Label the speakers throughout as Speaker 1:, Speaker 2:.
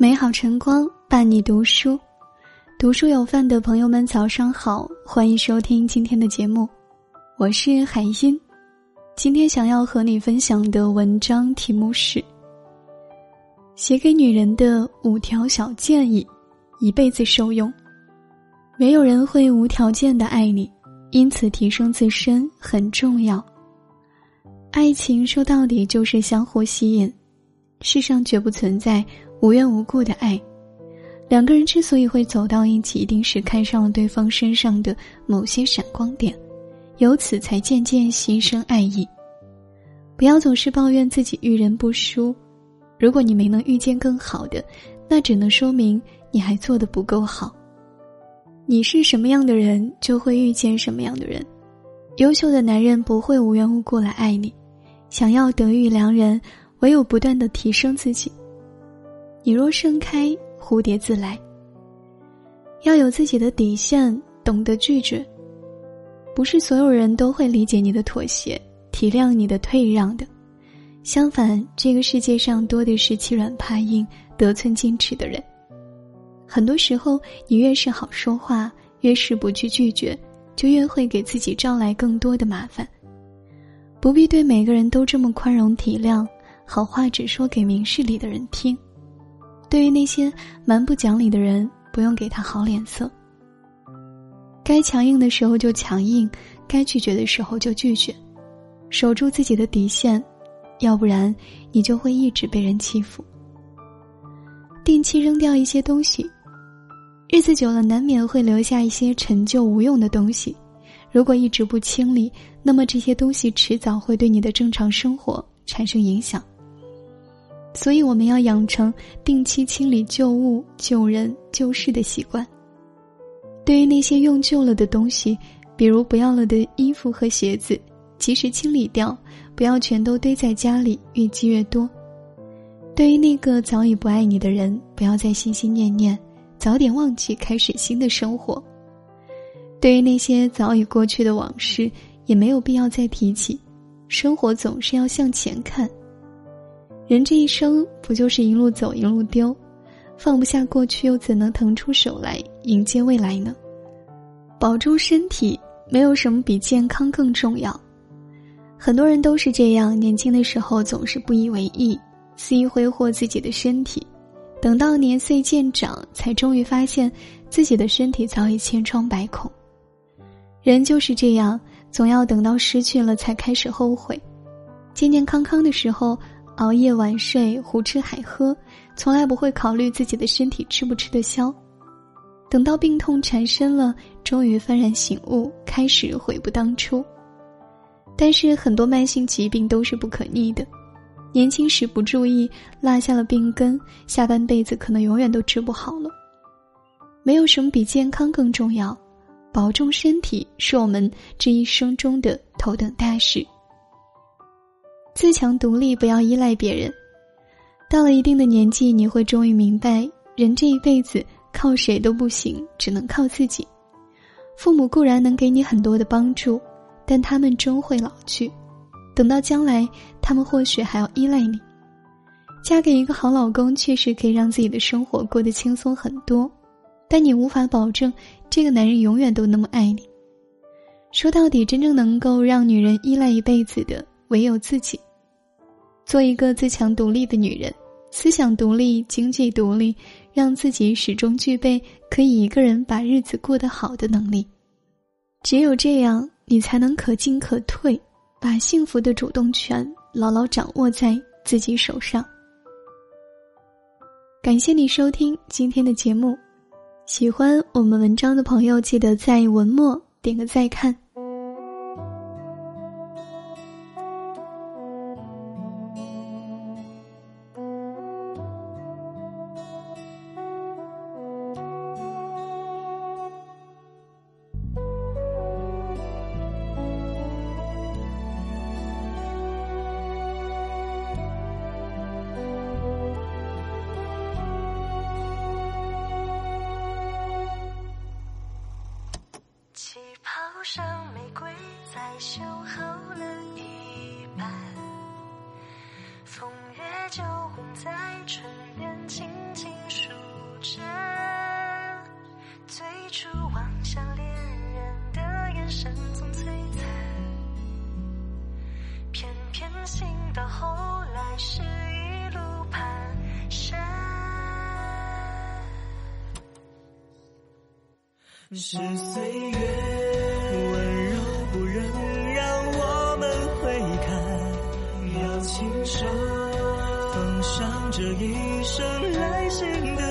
Speaker 1: 美好晨光伴你读书，读书有饭的朋友们早上好，欢迎收听今天的节目，我是海音。今天想要和你分享的文章题目是《写给女人的五条小建议》，一辈子受用。没有人会无条件的爱你，因此提升自身很重要。爱情说到底就是相互吸引，世上绝不存在。无缘无故的爱，两个人之所以会走到一起，一定是看上了对方身上的某些闪光点，由此才渐渐心生爱意。不要总是抱怨自己遇人不淑，如果你没能遇见更好的，那只能说明你还做的不够好。你是什么样的人，就会遇见什么样的人。优秀的男人不会无缘无故来爱你，想要得遇良人，唯有不断的提升自己。你若盛开，蝴蝶自来。要有自己的底线，懂得拒绝。不是所有人都会理解你的妥协，体谅你的退让的。相反，这个世界上多的是欺软怕硬、得寸进尺的人。很多时候，你越是好说话，越是不去拒绝，就越会给自己招来更多的麻烦。不必对每个人都这么宽容体谅，好话只说给明事理的人听。对于那些蛮不讲理的人，不用给他好脸色。该强硬的时候就强硬，该拒绝的时候就拒绝，守住自己的底线，要不然你就会一直被人欺负。定期扔掉一些东西，日子久了难免会留下一些陈旧无用的东西，如果一直不清理，那么这些东西迟早会对你的正常生活产生影响。所以，我们要养成定期清理旧物、旧人、旧事的习惯。对于那些用旧了的东西，比如不要了的衣服和鞋子，及时清理掉，不要全都堆在家里，越积越多。对于那个早已不爱你的人，不要再心心念念，早点忘记，开始新的生活。对于那些早已过去的往事，也没有必要再提起。生活总是要向前看。人这一生不就是一路走一路丢，放不下过去又怎能腾出手来迎接未来呢？保重身体，没有什么比健康更重要。很多人都是这样，年轻的时候总是不以为意，肆意挥霍自己的身体，等到年岁渐长，才终于发现自己的身体早已千疮百孔。人就是这样，总要等到失去了才开始后悔。健健康康的时候。熬夜晚睡，胡吃海喝，从来不会考虑自己的身体吃不吃得消。等到病痛缠身了，终于幡然醒悟，开始悔不当初。但是很多慢性疾病都是不可逆的，年轻时不注意，落下了病根，下半辈子可能永远都治不好了。没有什么比健康更重要，保重身体是我们这一生中的头等大事。自强独立，不要依赖别人。到了一定的年纪，你会终于明白，人这一辈子靠谁都不行，只能靠自己。父母固然能给你很多的帮助，但他们终会老去。等到将来，他们或许还要依赖你。嫁给一个好老公，确实可以让自己的生活过得轻松很多，但你无法保证这个男人永远都那么爱你。说到底，真正能够让女人依赖一辈子的，唯有自己。做一个自强独立的女人，思想独立，经济独立，让自己始终具备可以一个人把日子过得好的能力。只有这样，你才能可进可退，把幸福的主动权牢牢掌握在自己手上。感谢你收听今天的节目，喜欢我们文章的朋友，记得在文末点个再看。
Speaker 2: 初望向恋人的眼神总璀璨，偏偏心到后来是一路蹒跚。
Speaker 3: 是岁月温柔不忍让我们回看，要亲手奉上这一生来信的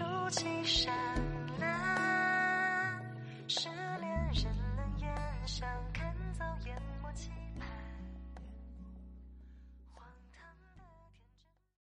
Speaker 3: 竹青山